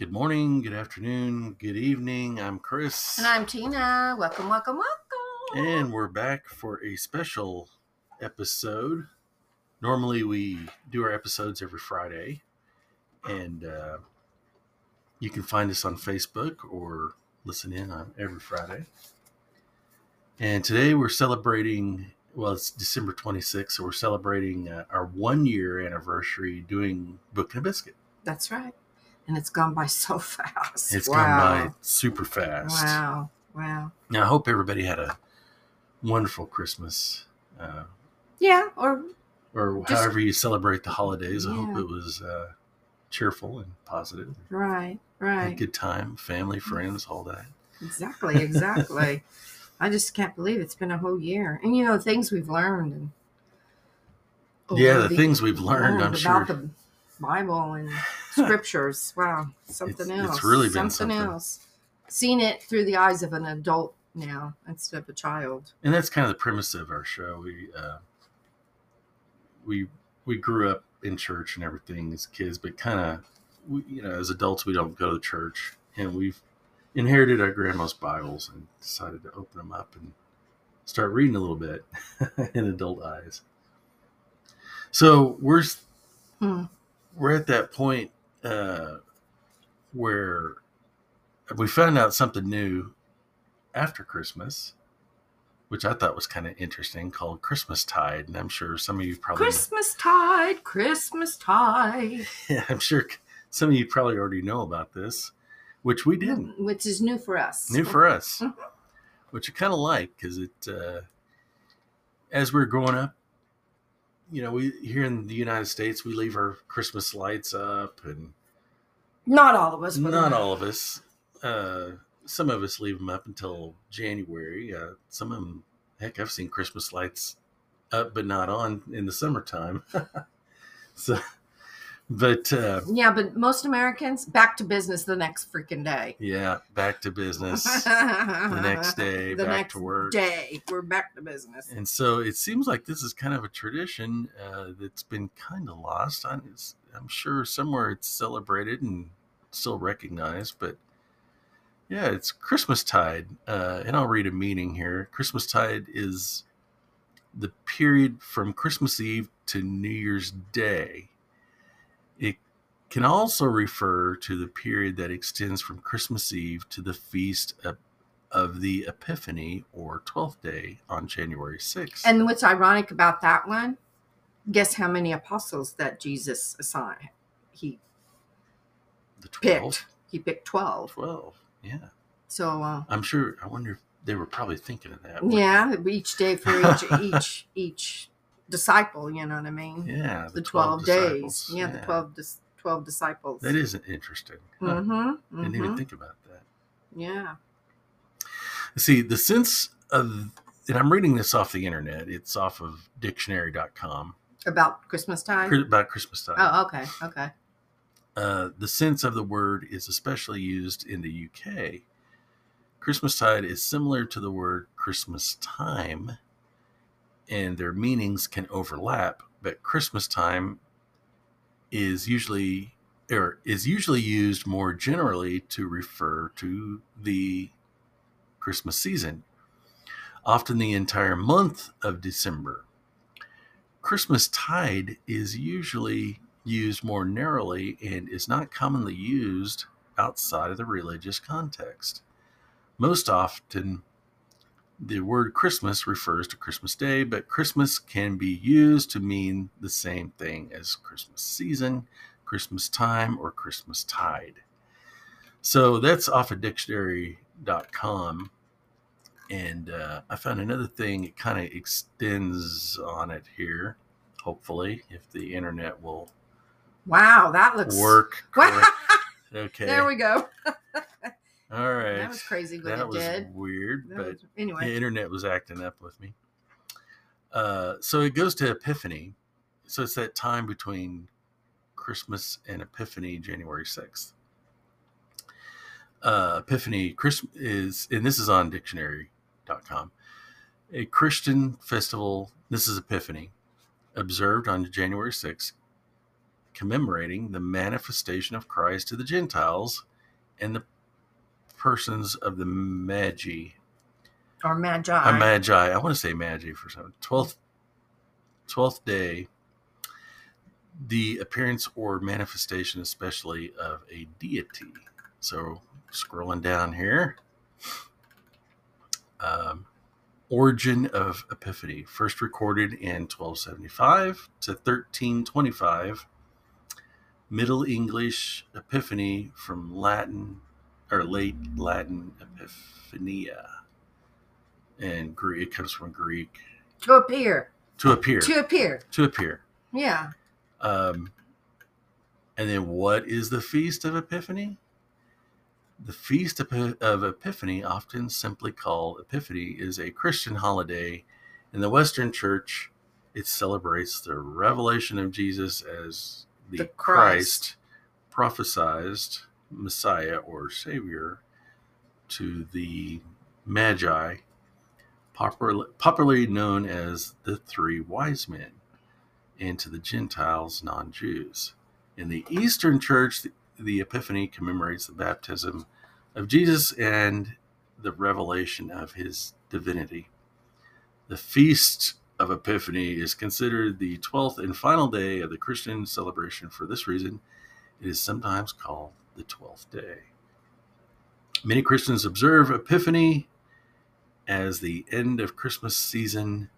Good morning, good afternoon, good evening. I'm Chris. And I'm Tina. Welcome, welcome, welcome. And we're back for a special episode. Normally, we do our episodes every Friday. And uh, you can find us on Facebook or listen in on every Friday. And today we're celebrating, well, it's December 26th, so we're celebrating uh, our one year anniversary doing Book and a Biscuit. That's right. And it's gone by so fast. It's wow. gone by super fast. Wow. Wow. Now, I hope everybody had a wonderful Christmas, uh, Yeah. Or or Just- however you celebrate the holidays. I hope it was uh, cheerful and positive. right, right. good time, family, friends, all that. Exactly, exactly. I just can't believe it's been a whole year. And you know, things we've learned and yeah, over the things we've learned, I'm sure. the Bible and scriptures. Wow, something It's- it's else. really been something, something. else. Seen it through the eyes of an adult now instead of a child. and that's kind of the premise of our show. We uh, we we grew up in church and everything as kids, but kind of you know as adults we don't go to church, and we've inherited our grandma's Bibles and decided to open them up and start reading a little bit in adult eyes. So we're Hmm. we're at that point uh, where we found out something new after Christmas, which I thought was kind of interesting, called Christmas Tide, and I'm sure some of you probably, Christmas tide, Christmas tide. I'm sure some of you probably already know about this, which we didn't. Which is new for us. New for us, Mhm. which I kind of like because it, uh, as we're growing up, you know, we here in the United States, we leave our Christmas lights up and Not all of us. but Not all of us. Uh, some of us leave them up until January. Uh, some of them, heck, I've seen Christmas lights up but not on in the summertime. so, but uh, Yeah, but most Americans back to business the next freaking day. yeah, back to business the next day, the back next to work. day, we're back to business. And so it seems like this is kind of a tradition uh, that's been kind of lost. I'm, it's, I'm sure somewhere it's celebrated and still recognized, but yeah, it's Christmas tide. Uh, and I'll read a meaning here. Christmas tide is the period from Christmas Eve to New Year's Day can also refer to the period that extends from Christmas Eve to the feast of, of the Epiphany or 12th day on January 6th. And what's ironic about that one? Guess how many apostles that Jesus assigned? He the 12? picked. He picked 12. 12, yeah. So uh, I'm sure, I wonder if they were probably thinking of that. Yeah, each day for each, each, each disciple, you know what I mean? Yeah. The, the 12, 12 days. Yeah, yeah, the 12 disciples 12 disciples. That isn't interesting. Huh? Mm-hmm, mm-hmm. Didn't even mm-hmm. think about that. Yeah. See, the sense of, and I'm reading this off the internet, it's off of dictionary.com. About Christmas time? About Christmas time. Oh, okay. Okay. Uh, the sense of the word is especially used in the UK. Christmastide is similar to the word Christmas time, and their meanings can overlap, but Christmas time is usually or is usually used more generally to refer to the Christmas season, often the entire month of December. Christmas tide is usually used more narrowly and is not commonly used outside of the religious context. Most often, the word Christmas refers to Christmas Day, but Christmas can be used to mean the same thing as Christmas season, Christmas time, or Christmas tide. So that's off of dictionary.com. And uh, I found another thing, it kind of extends on it here, hopefully, if the internet will Wow, that looks work. Wow. Okay. There we go. That was crazy what That it was did. weird, That but was- the internet was acting up with me. Uh, so it goes to Epiphany. So it's that time between Christmas and Epiphany, January 6th. Uh, Epiphany Chris is, and this is on dictionary.com, a Christian festival. This is Epiphany, observed on January 6th, commemorating the manifestation of Christ to the Gentiles and the persons of the Magi, Or Magi. uh, Magi. I want to say Magi for some twelfth twelfth day. The appearance or manifestation, especially of a deity. So, scrolling down here, um, origin of Epiphany, first recorded in 1275 to 1325. Middle English Epiphany from Latin or late Latin Epiphania, and Greek. It comes from Greek to appear. to appear. To appear. To appear. Yeah. Um, and then what is the Feast of Epiphany? The Feast of Epiphany, often simply called Epiphany, is a Christian holiday. In the Western Church, it celebrates the revelation of Jesus as the, The Christ. Christ. prophesized Messiah or Savior to the Magi, popular, popularly known as the three wise men and to the Gentiles, non Jews. In the Eastern Church, the, the Epiphany commemorates the baptism of Jesus and the revelation of his divinity. The Feast of Epiphany is considered the 12th and final day of the Christian celebration. For this reason, it is sometimes called the 12th day. Many Christians observe Epiphany as the end of Christmas season,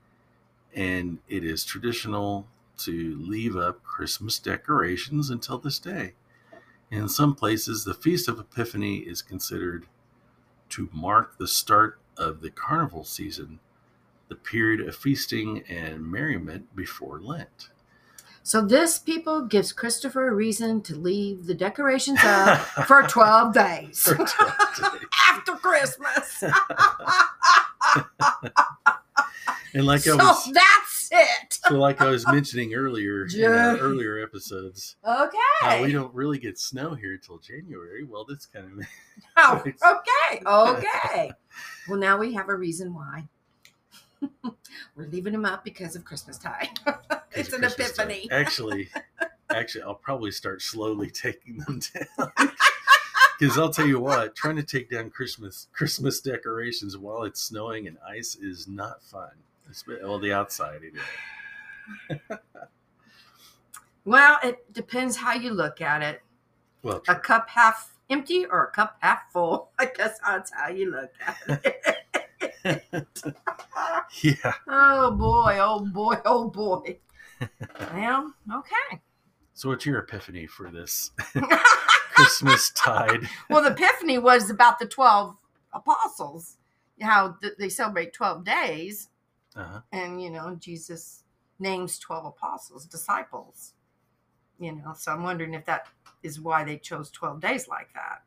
and it is traditional to leave up Christmas decorations until this day. In some places, the Feast of Epiphany is considered to mark the start of the carnival season, the period of feasting and merriment before Lent. So this people gives Christopher a reason to leave the decorations up for 12 days. For 12 days. After Christmas. And like so I was, that's it. so like I was mentioning earlier in our earlier episodes, Okay. uh, we don't really get snow here till January. Well, that's kind of Oh, okay. Okay. well, now we have a reason why. We're leaving them up because of Christmas time. It's an Christmas time. epiphany. Actually, actually, I'll probably start slowly taking them down. Because I'll tell you what, trying to take down Christmas Christmas decorations while it's snowing and ice is not fun. Espe- Well, the outside anyway. Well, it depends how you look at it. Well, A cup half empty or a cup half full. I guess that's how you look at it. yeah. oh boy, oh boy, oh boy. Well, okay. So, what's your epiphany for this Christmas tide? well, the Epiphany was about the 12 apostles, how th- they celebrate 12 days. Uh-huh. And, you know, Jesus names 12 apostles, disciples. You know, so I'm wondering if that is why they chose 12 days like that.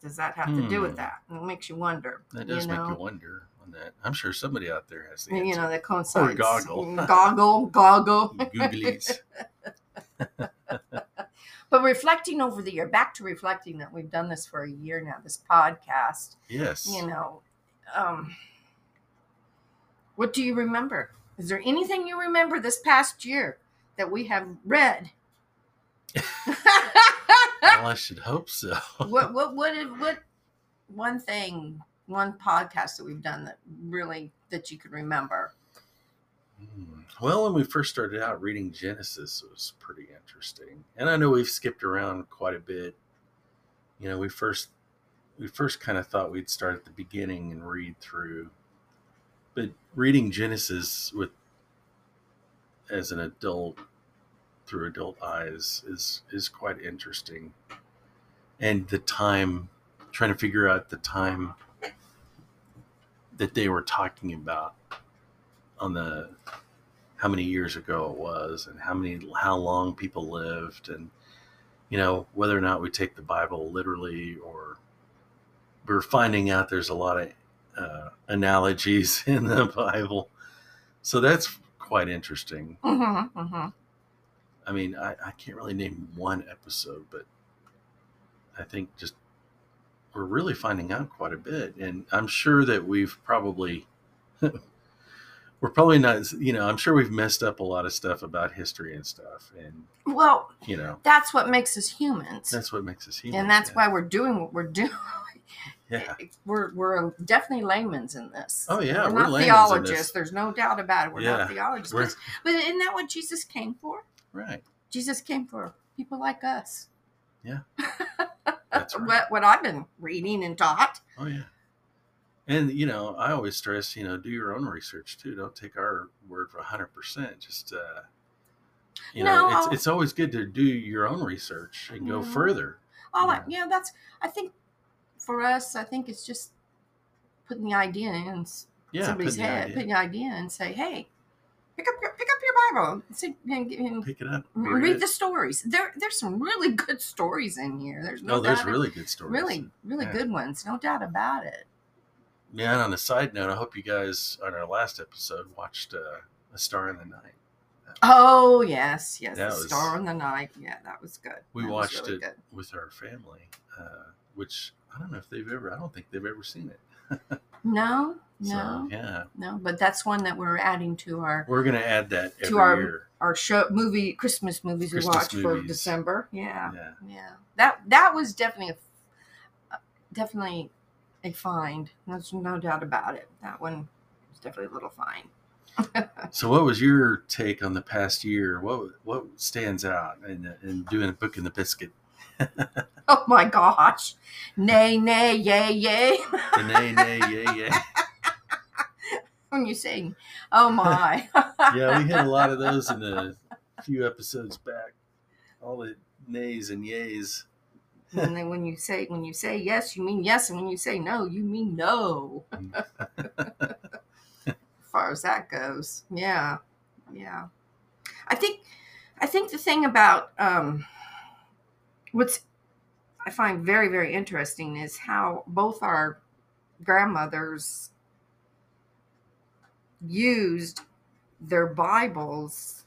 Does that have to do with Hmm. that? It makes you wonder. That does you know? make you wonder on that. I'm sure somebody out there has the you know, that coincides. goggle. goggle, goggle. Googlies. But reflecting over the year, back to reflecting that we've done this for a year now, this podcast, Yes. you know, um, what do you remember? Is there anything you remember this past year that we have read? well, I should hope so. what what what what one thing, one podcast that we've done that really that you can remember? Hmm. Well, when we first started out reading Genesis, it was pretty interesting. And I know we've skipped around quite a bit. You know, we first we first kind of thought we'd start at the beginning and read through. But reading Genesis with as an adult through adult eyes is is quite interesting. And the time trying to figure out the time that they were talking about on the how many years ago it was and how many how long people lived and you know whether or not we take the bible literally or we're finding out there's a lot of uh, analogies in the bible so that's quite interesting Mm-hmm, mm-hmm. i mean I, I can't really name one episode but i think just we're really finding out quite a bit and i'm sure that we've probably we're probably not. You know, I'm sure we've messed up a lot of stuff about history and stuff, and Well, you know, that's what makes us humans. that's what makes us human. and that's yeah. why we're doing what we're doing. Yeah. We're we're definitely laymen's in this. Oh, yeah, we're, we're not theologists. this. There's no doubt about it. We're Yeah, not theologists. we're- But, isn't that what Jesus came for? Right. Jesus came for people like us. That's right. What what I've been reading and taught. Oh yeah. And you know, I always stress, you know, do your own research too. Don't take our word for hundred percent. Just uh you know, No, it's I'll- it's always good to do your own research and go Mhm. further. All Yeah. I, you know, that's I think for us, I think it's just putting the idea in Yeah. somebody's putting head, idea- putting the idea in and say, hey, pick up your pick up your Bible and, sit, and, and pick it up. read, it. the stories. There there's some really good stories in here. There's no Oh, there's really good stories. really really Yeah. good ones. No doubt about it. Yeah, and on a side note, I hope you guys on our last episode watched uh, A Star in the Night. Oh yes, yes, That the was- Star in the Night. Yeah, that was good. We That watched really it good. with our family, uh, which I don't know if they've ever I don't think they've ever seen it. No, So no, yeah. no. But that's one that we're adding to our We're gonna add that every To our- year. our show movie Christmas movies Christmas we watch for. December. Yeah, Yeah. yeah. That that was definitely a uh, definitely a find. There's no doubt about it. That one was definitely a little find. So, what was your take on the past year? What what stands out in, in doing a book in the biscuit? Oh my gosh! Nay, nay, yay, yay. The nay, nay, yeah, yeah. when you sing, oh my. Yeah, we had a lot of those in a few episodes back. All the nays and yays. and then when you say when you say yes, you mean yes, and when you say no, you mean no. as far as that goes, yeah, yeah. I think I think the thing about um, what's I find very very interesting is how both our grandmothers used their Bibles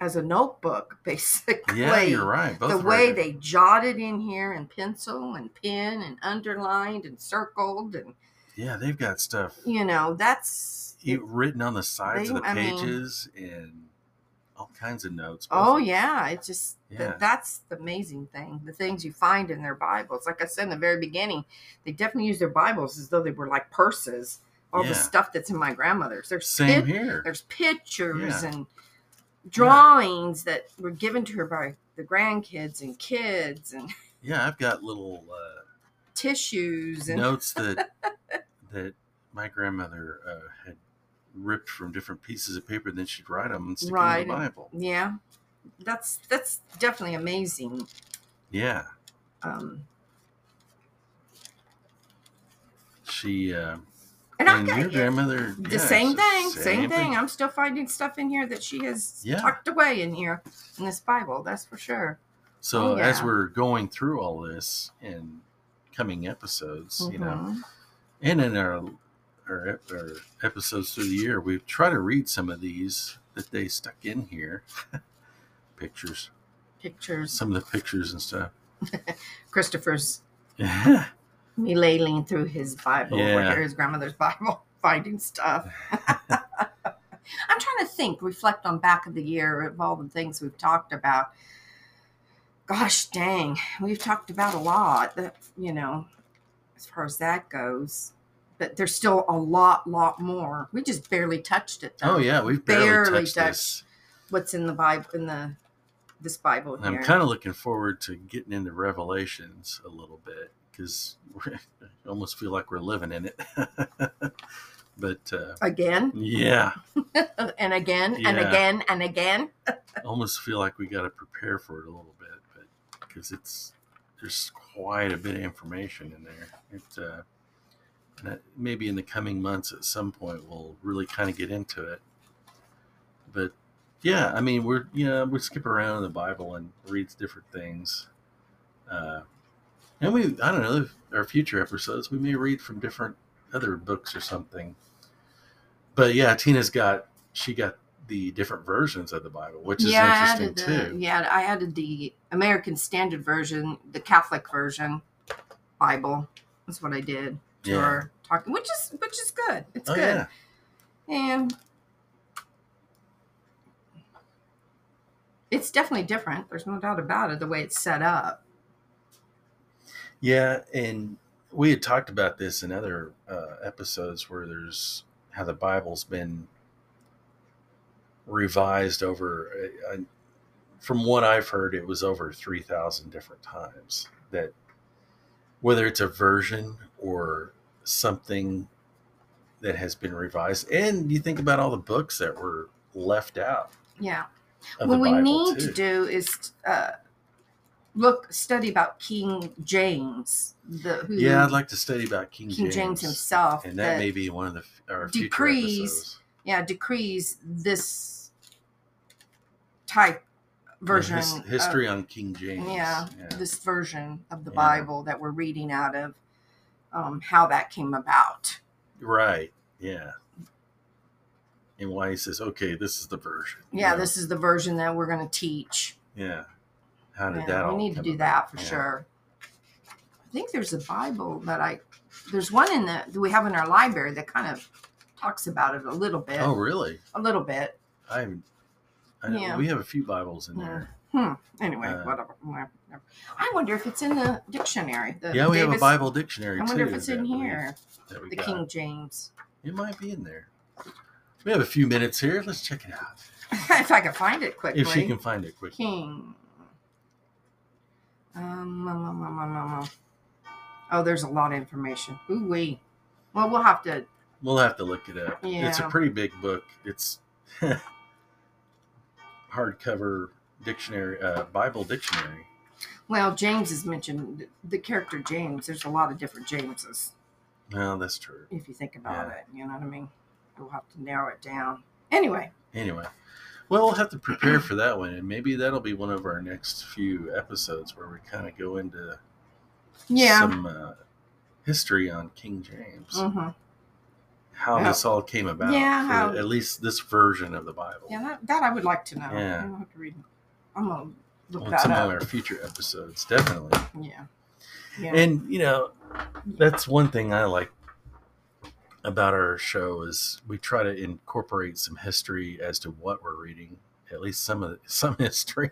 as a notebook, basically Yeah, you're right. Both the way our- they jotted in here in pencil and pen and underlined and circled and Yeah, they've got stuff you know that's you- written on the sides of They- the I mean- pages and all kinds of notes. oh of- yeah it's just th- Yeah. that's the amazing thing the things you find in their bibles like i said in the very beginning they definitely use their bibles as though they were like purses all Yeah. the stuff that's in my grandmother's there's Same pic- here. there's pictures Yeah. and drawings that were given to her by the grandkids and kids and Yeah, I've got little uh, tissues and notes that that my grandmother uh, had ripped from different pieces of paper. and Then she'd write them and stick them Right. in the Bible. yeah that's that's definitely amazing Yeah, um she uh, and I and got your grandmother. the yeah, same thing same, thing. i'm still finding stuff in here that she has Yeah. tucked away in here in this bible that's for sure So Oh, as we're going through all this in coming episodes, you know, Mhm. and in our, our our episodes through the year, we try to read some of these that they stuck in here. pictures, pictures some of the pictures and stuff. christopher's Yeah, me ladling through his bible Yeah. or his grandmother's bible finding stuff. I'm trying to think reflect on back of the year of all the things we've talked about. Gosh dang we've talked about a lot that you know as far as that goes but there's still a lot lot more. We just barely touched it though. Oh yeah, we've barely, Barely touched touched what's in the bible in the this bible here I'm kind of looking forward to getting into Revelations a little bit because I almost feel like we're living in it. but uh, again yeah, and again and again and again almost feel like we got to prepare for it a little bit, but because it's there's quite a bit of information in there. It uh, and maybe in the coming months at some point we'll really kind of get into it. But yeah, I mean we're you know we skip around in the Bible and reads different things. Uh, and we, I don't know, our future episodes, we may read from different other books or something. But yeah, Tina's got, she got the different versions of the Bible, which is interesting the, too. Yeah, I added the American Standard Version, the Catholic version Bible. That's what I did yeah. our talking, which is which is good. It's oh, good. Yeah. And it's definitely different. There's no doubt about it. The way it's set up. Yeah, and we had talked about this in other uh, episodes where there's how the Bible's been revised over. Uh, from what I've heard, it was over three thousand different times. That whether it's a version or something that has been revised, and you think about all the books that were left out. Yeah. What we Bible, need too. to do is uh, look study about King James, the who Yeah, I'd like to study about King, King James, James himself. and that may be one of the our decrees yeah decrees this type version His- of- history on King James. yeah, this version of the Yeah. bible that we're reading out of um, how that came about Right. Yeah. And why he says, okay, this is the version. you yeah know? this is the version that we're going to teach Yeah. How did that all we need to come do about? that for Yeah. sure i think there's a bible that i there's one in the that we have in our library that kind of talks about it a little bit Oh, really? a little bit I haven't. I, Yeah. We have a few Bibles in there. hmm anyway Uh, whatever whatever. i wonder if it's in the dictionary the Yeah, we have a Davis- Bible dictionary i too. wonder if it's in that we- here that we the got. king james It might be in there. We have a few minutes here. Let's check it out. if I can find it quickly. If she can find it quickly. King. Um, um, um, um, um, um. Oh, there's a lot of information. Ooh wee. Well, we'll have to. We'll have to look it up. Yeah. It's a pretty big book. It's hardcover dictionary, uh, Bible dictionary. Well, James is mentioned. The character James. There's a lot of different Jameses. Well, that's true. If you think about Yeah. it, you know what I mean. We'll have to narrow it down. Anyway, Anyway, well, we'll have to prepare for that one, and maybe that'll be one of our next few episodes where we kind of go into yeah. some uh, history on King James, hmm how Yeah. this all came about. Yeah, how- at least this version of the Bible. Yeah, that, that I would like to know. Yeah. I don't have to read. I'm gonna look on that some of our future episodes, definitely. Yeah. Yeah. And you know, that's one thing I like about our show is we try to incorporate some history as to what we're reading, at least some of the, some history.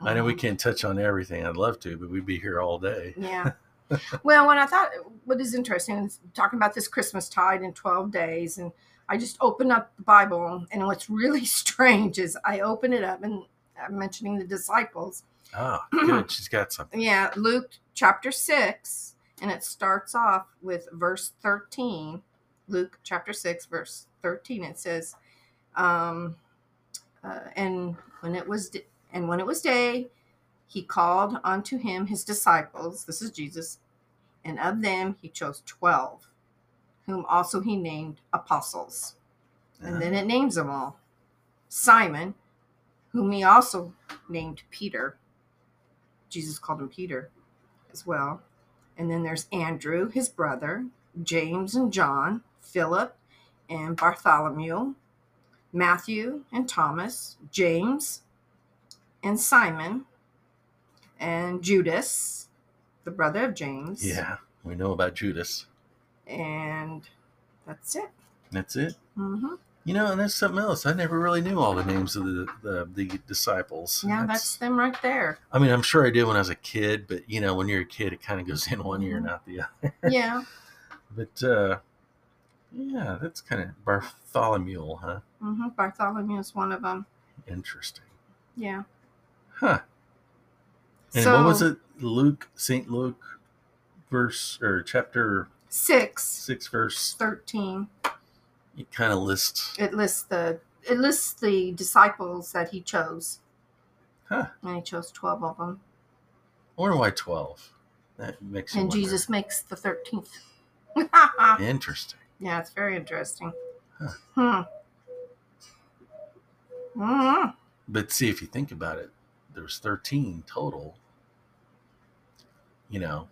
I know we Mhm. can't touch on everything. I'd love to, but we'd be here all day. Yeah. well, when I thought what is interesting is talking about this Christmas tide in 12 days, and I just opened up the Bible, and what's really strange is I open it up and I'm mentioning the disciples. Ah, good. She's got something. Yeah, Luke chapter 6, and it starts off with verse 13. Luke chapter 6, verse 13. It says, um, uh, and when it was d- and when it was day, he called unto him his disciples. This is Jesus, and of them he chose twelve, whom also he named apostles. And then it names them all. Simon, whom he also named Peter. Jesus called him Peter as well. And then there's Andrew, his brother, James and John, Philip and Bartholomew, Matthew and Thomas, James and Simon, and Judas, the brother of James. Yeah, we know about Judas. And that's it. That's it. hmm You know, and that's something else. I never really knew all the names of the the, the disciples. Yeah, that's them right there. I mean, I'm sure I did when I was a kid, but you know, when you're a kid, it kind of goes in one ear, Mhm. not the other. Yeah. But uh, yeah, that's kind of Bartholomew, huh? Mm-hmm. Bartholomew is one of them. Interesting, Yeah. huh? And so what was it? Luke, Saint Luke, verse or chapter six, six, verse. thirteen. It kind of lists. It lists the it lists the disciples that he chose. Huh. And he chose twelve of them. I wonder why twelve. That makes and wonder. Jesus makes the thirteenth. Interesting. Yeah, it's very interesting. Huh. Hmm. Mm. But see, if you think about it, there's 13 total. You know,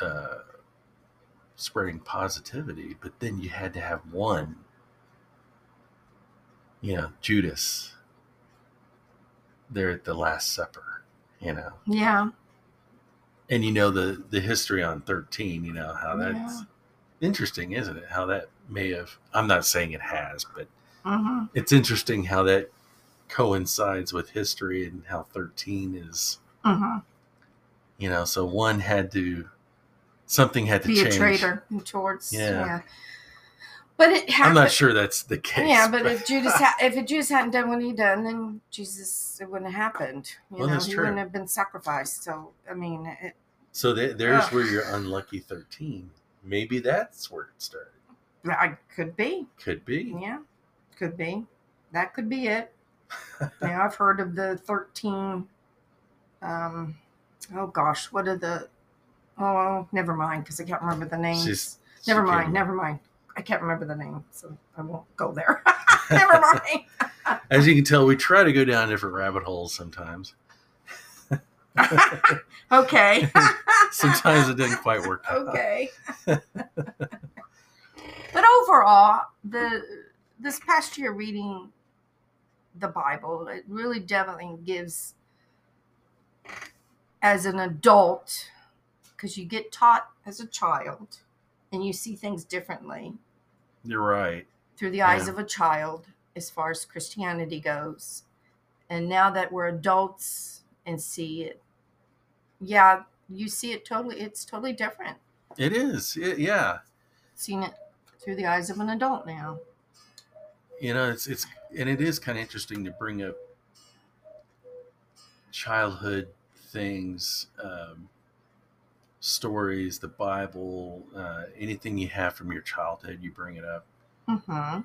uh, spreading positivity, but then you had to have one. You know, Judas. There at the Last Supper. You know, Yeah. and you know the the history on 13. You know how that's Yeah. Interesting, isn't it? How that may have. I'm not saying it has, but hmm it's interesting how that coincides with history and how 13 is, hmm you know, so one had to, something had to Be change. a traitor towards Yeah. yeah. But it happened. I'm not sure that's the case. Yeah, but if Judas ha- if Judas hadn't done what he done, then Jesus it wouldn't have happened. You Well, know, he true. wouldn't have been sacrificed. So I mean, it, so there, there's where your unlucky 13. Maybe that's where it started. I could be. Could be. Yeah, could be. That could be it. now I've heard of the thirteen. Um, oh gosh, what are the? Oh, never mind, because I can't remember the names. She's- never mind. Never mind. I can't remember the name, so I won't go there. never mind. As you can tell, we try to go down different rabbit holes sometimes. okay. Sometimes it didn't quite work out. okay. but overall, the this past year reading the Bible, it really definitely gives as an adult because you get taught as a child and you see things differently You're right. through the eyes Yeah. of a child as far as Christianity goes. And now that we're adults and see it, yeah, you see it totally, it's totally different. It is. It- yeah. Seeing it through the eyes of an adult now. You know, it's it's and it is kind of interesting to bring up childhood things, um, stories, the Bible, uh, anything you have from your childhood, you bring it up Mm-hmm.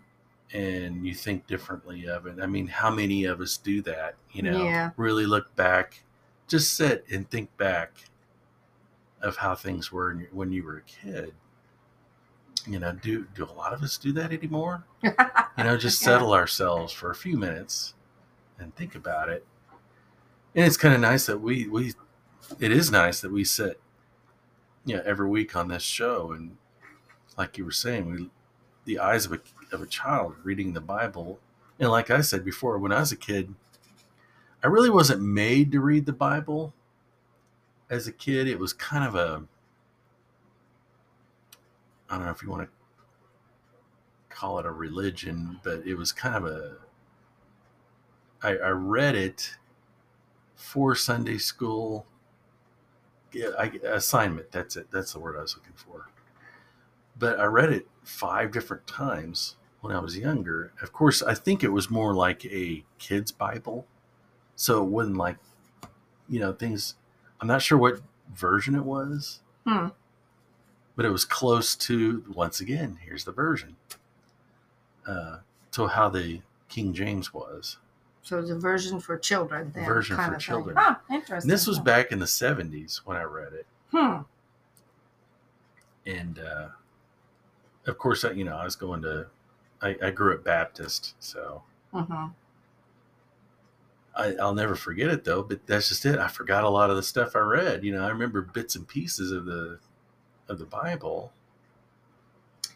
and you think differently of it. I mean, how many of us do that? You know, Yeah. really look back, just sit and think back of how things were when you- when you were a kid. You know, do do a lot of us do that anymore? You know, just settle ourselves for a few minutes and think about it. And it's kind of nice that we we it is nice that we sit you know every week on this show and like you were saying we the eyes of a of a child reading the Bible and like I said before when I was a kid I really wasn't made to read the Bible as a kid it was kind of a I don't know if you want to call it a religion, but it was kind of a. I, I read it for Sunday school. I, assignment. That's it. That's the word I was looking for. But I read it five different times when I was younger. Of course, I think it was more like a kid's Bible, so it wasn't like, you know, things. I'm not sure what version it was Hmm. but it was close to once again here's the version uh, to how the king james was So it's a version for children. Then, Version kind for children. Huh, and interesting. this was back in the 70s when i read it Hmm. and uh, of course I, you know i was going to i, I grew up baptist so hmm I, i'll never forget it though but that's just it i forgot a lot of the stuff i read you know i remember bits and pieces of the of the bible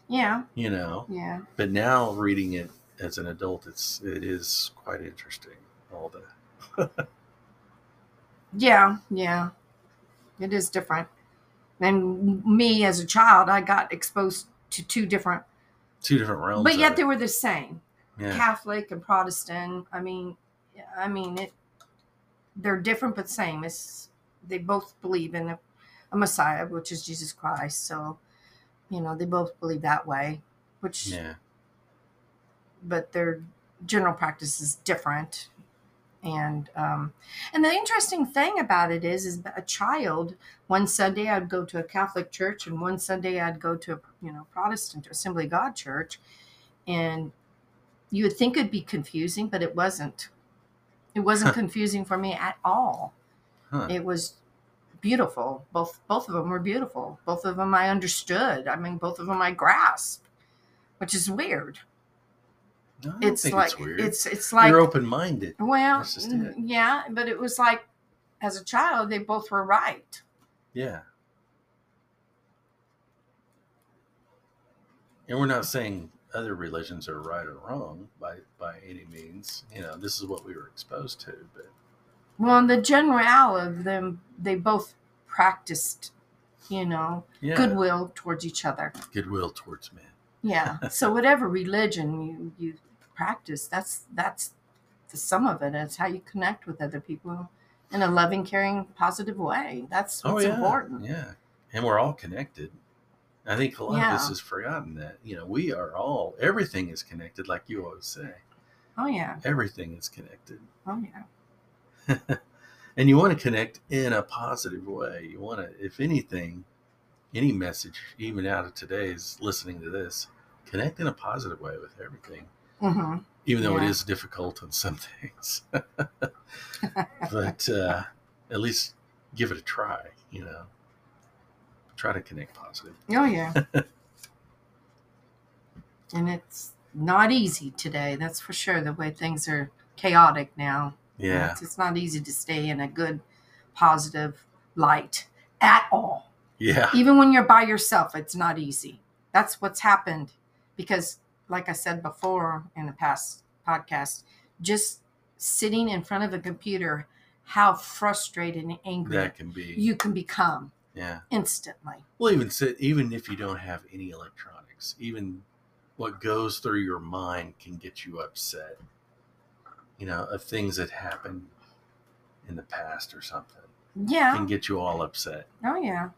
Yeah. you know Yeah. but now reading it as an adult it's it is quite interesting all the Yeah. Yeah. It is different. And me as a child, I got exposed to two different, two different realms but yet it. they were the same. yeah Catholic and Protestant. I mean, I mean it. They're different but same. It's they both believe in a, a Messiah, which is Jesus Christ. So, you know, they both believe that way. Which, yeah but their general practice is different. And um, and the interesting thing about it is, is a child. One Sunday I'd go to a Catholic church, and one Sunday I'd go to a you know Protestant Assembly of God church, and you would think it'd be confusing, but it wasn't. It wasn't confusing for me at all. Huh. It was beautiful. Both both of them were beautiful. Both of them I understood. I mean, both of them I grasped, which is weird. No, It's think like it's weird it's it's like you're open-minded well, That's just mm, yeah, but it was like as a child they both were right. yeah and we're not saying other religions are right or wrong by by any means you know this is what we were exposed to but Well, in the general of them, they both practiced, you know, yeah goodwill towards each other. goodwill towards men Yeah. so whatever religion you you practice, that's that's the sum of it. It's how you connect with other people in a loving, caring, positive way. That's Oh yeah, important. yeah, and we're all connected. I think a lot of us Yeah. has forgotten that. You know, we are all everything is connected, like you always say. Oh yeah. Everything is connected, Oh yeah. and you want to connect in a positive way. You want to, if anything, any message, even out of today's listening to this, connect in a positive way with everything. hmm even though it Yeah. is difficult on some things. but uh, at least give it a try, you know. Try to connect positive. Oh yeah. and it's not easy today. That's for sure. The way things are chaotic now. Yeah. It's, it's not easy to stay in a good, positive light at all. Yeah. Even when you're by yourself, it's not easy. That's what's happened because, like I said before in the past podcast, just sitting in front of a computer, how frustrated and angry That can be. you can become yeah. instantly. Well, even even if you don't have any electronics, even what goes through your mind can get you upset. You know, of things that happened in the past or something Yeah. can get you all upset. Oh, yeah.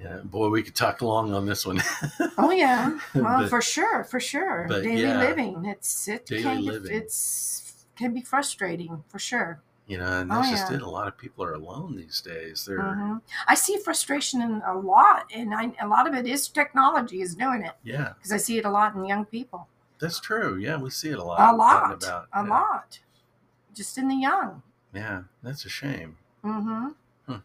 Yeah, boy, we could talk long on this one. Oh, yeah. Well, But- for sure. For sure. Daily yeah. living. It's, it can, living. It's, can be frustrating for sure. You know, and Oh, that's just it. A lot of people are alone these days. They're hmm I see frustration in a lot, and I, a lot of it is technology is doing it yeah, because I see it a lot in young people. that's true. Yeah, we see it a lot. A lot, about. a yeah. lot, just in the young. Yeah, that's a shame. Mm-hmm. Hmm.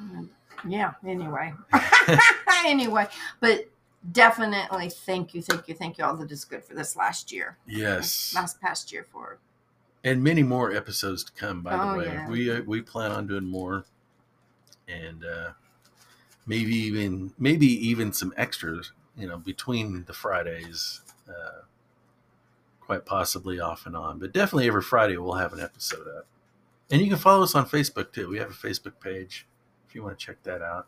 Mm, Yeah. Anyway. anyway, but definitely thank you, thank you, thank you. All that is good for this last year, yes, last past year for. And many more episodes to come. By Oh, the way, yeah. we uh, we plan on doing more, and uh, maybe even maybe even some extras. You know, between the Fridays, uh, quite possibly off and on, but definitely every Friday we'll have an episode up. And you can follow us on Facebook too. We have a Facebook page if you want to check that out.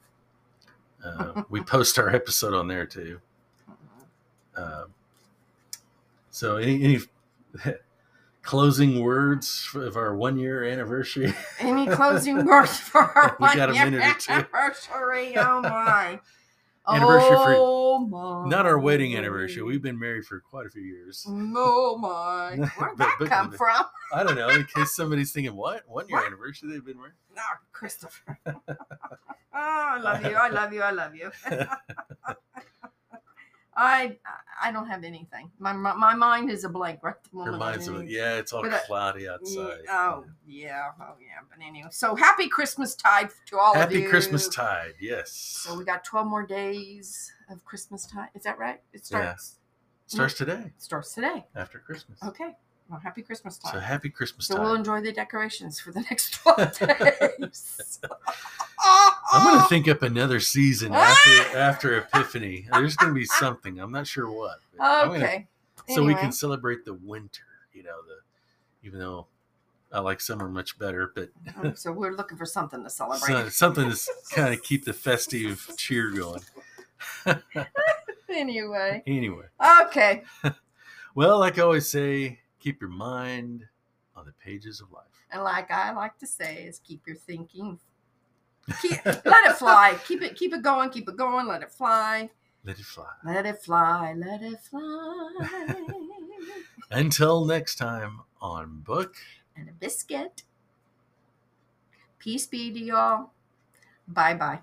Uh, we post our episode on there too. Um, so, any, any closing words of our one year anniversary? Any closing words for our We got a minute or two. anniversary? Oh my! Anniversary for- oh my! Not our wedding anniversary. We've been married for quite a few years. Oh my! Where'd But- that but- come from? I don't know. In case somebody's thinking, what one year What? anniversary they've been married? No, Christopher. oh, I love you. I love you. I love you. I I don't have anything. My my, my mind is a blank right the moment. Reminds me. Yeah, it's all But, uh, cloudy Yeah, outside. oh yeah, oh yeah. But anyway, so happy Christmas tide to all of you. Happy. Christmas tide. Yes. So we got twelve more days of Christmas tide. Is that right? It starts Starts mm. today starts today. after Christmas. Okay. Well, happy Christmas time. So happy Christmas So time. we'll enjoy the decorations for the next twelve days. I'm gonna think up another season after after Epiphany. There's gonna be something. I'm not sure what. I'm gonna- Okay. so we can celebrate the winter. You know, the even though I like summer much better, but Oh, so we're looking for something to celebrate. so- something to kind of keep the festive cheer going. Anyway, Anyway, okay. well, like I always say, keep your mind on the pages of life. And like I like to say, is keep your thinking. Keep, let it fly. Keep it. Keep it going. Keep it going. Let it fly. Let it fly. Let it fly. Let it fly. Until next time on Book. and a biscuit. Peace be to y'all. Bye bye.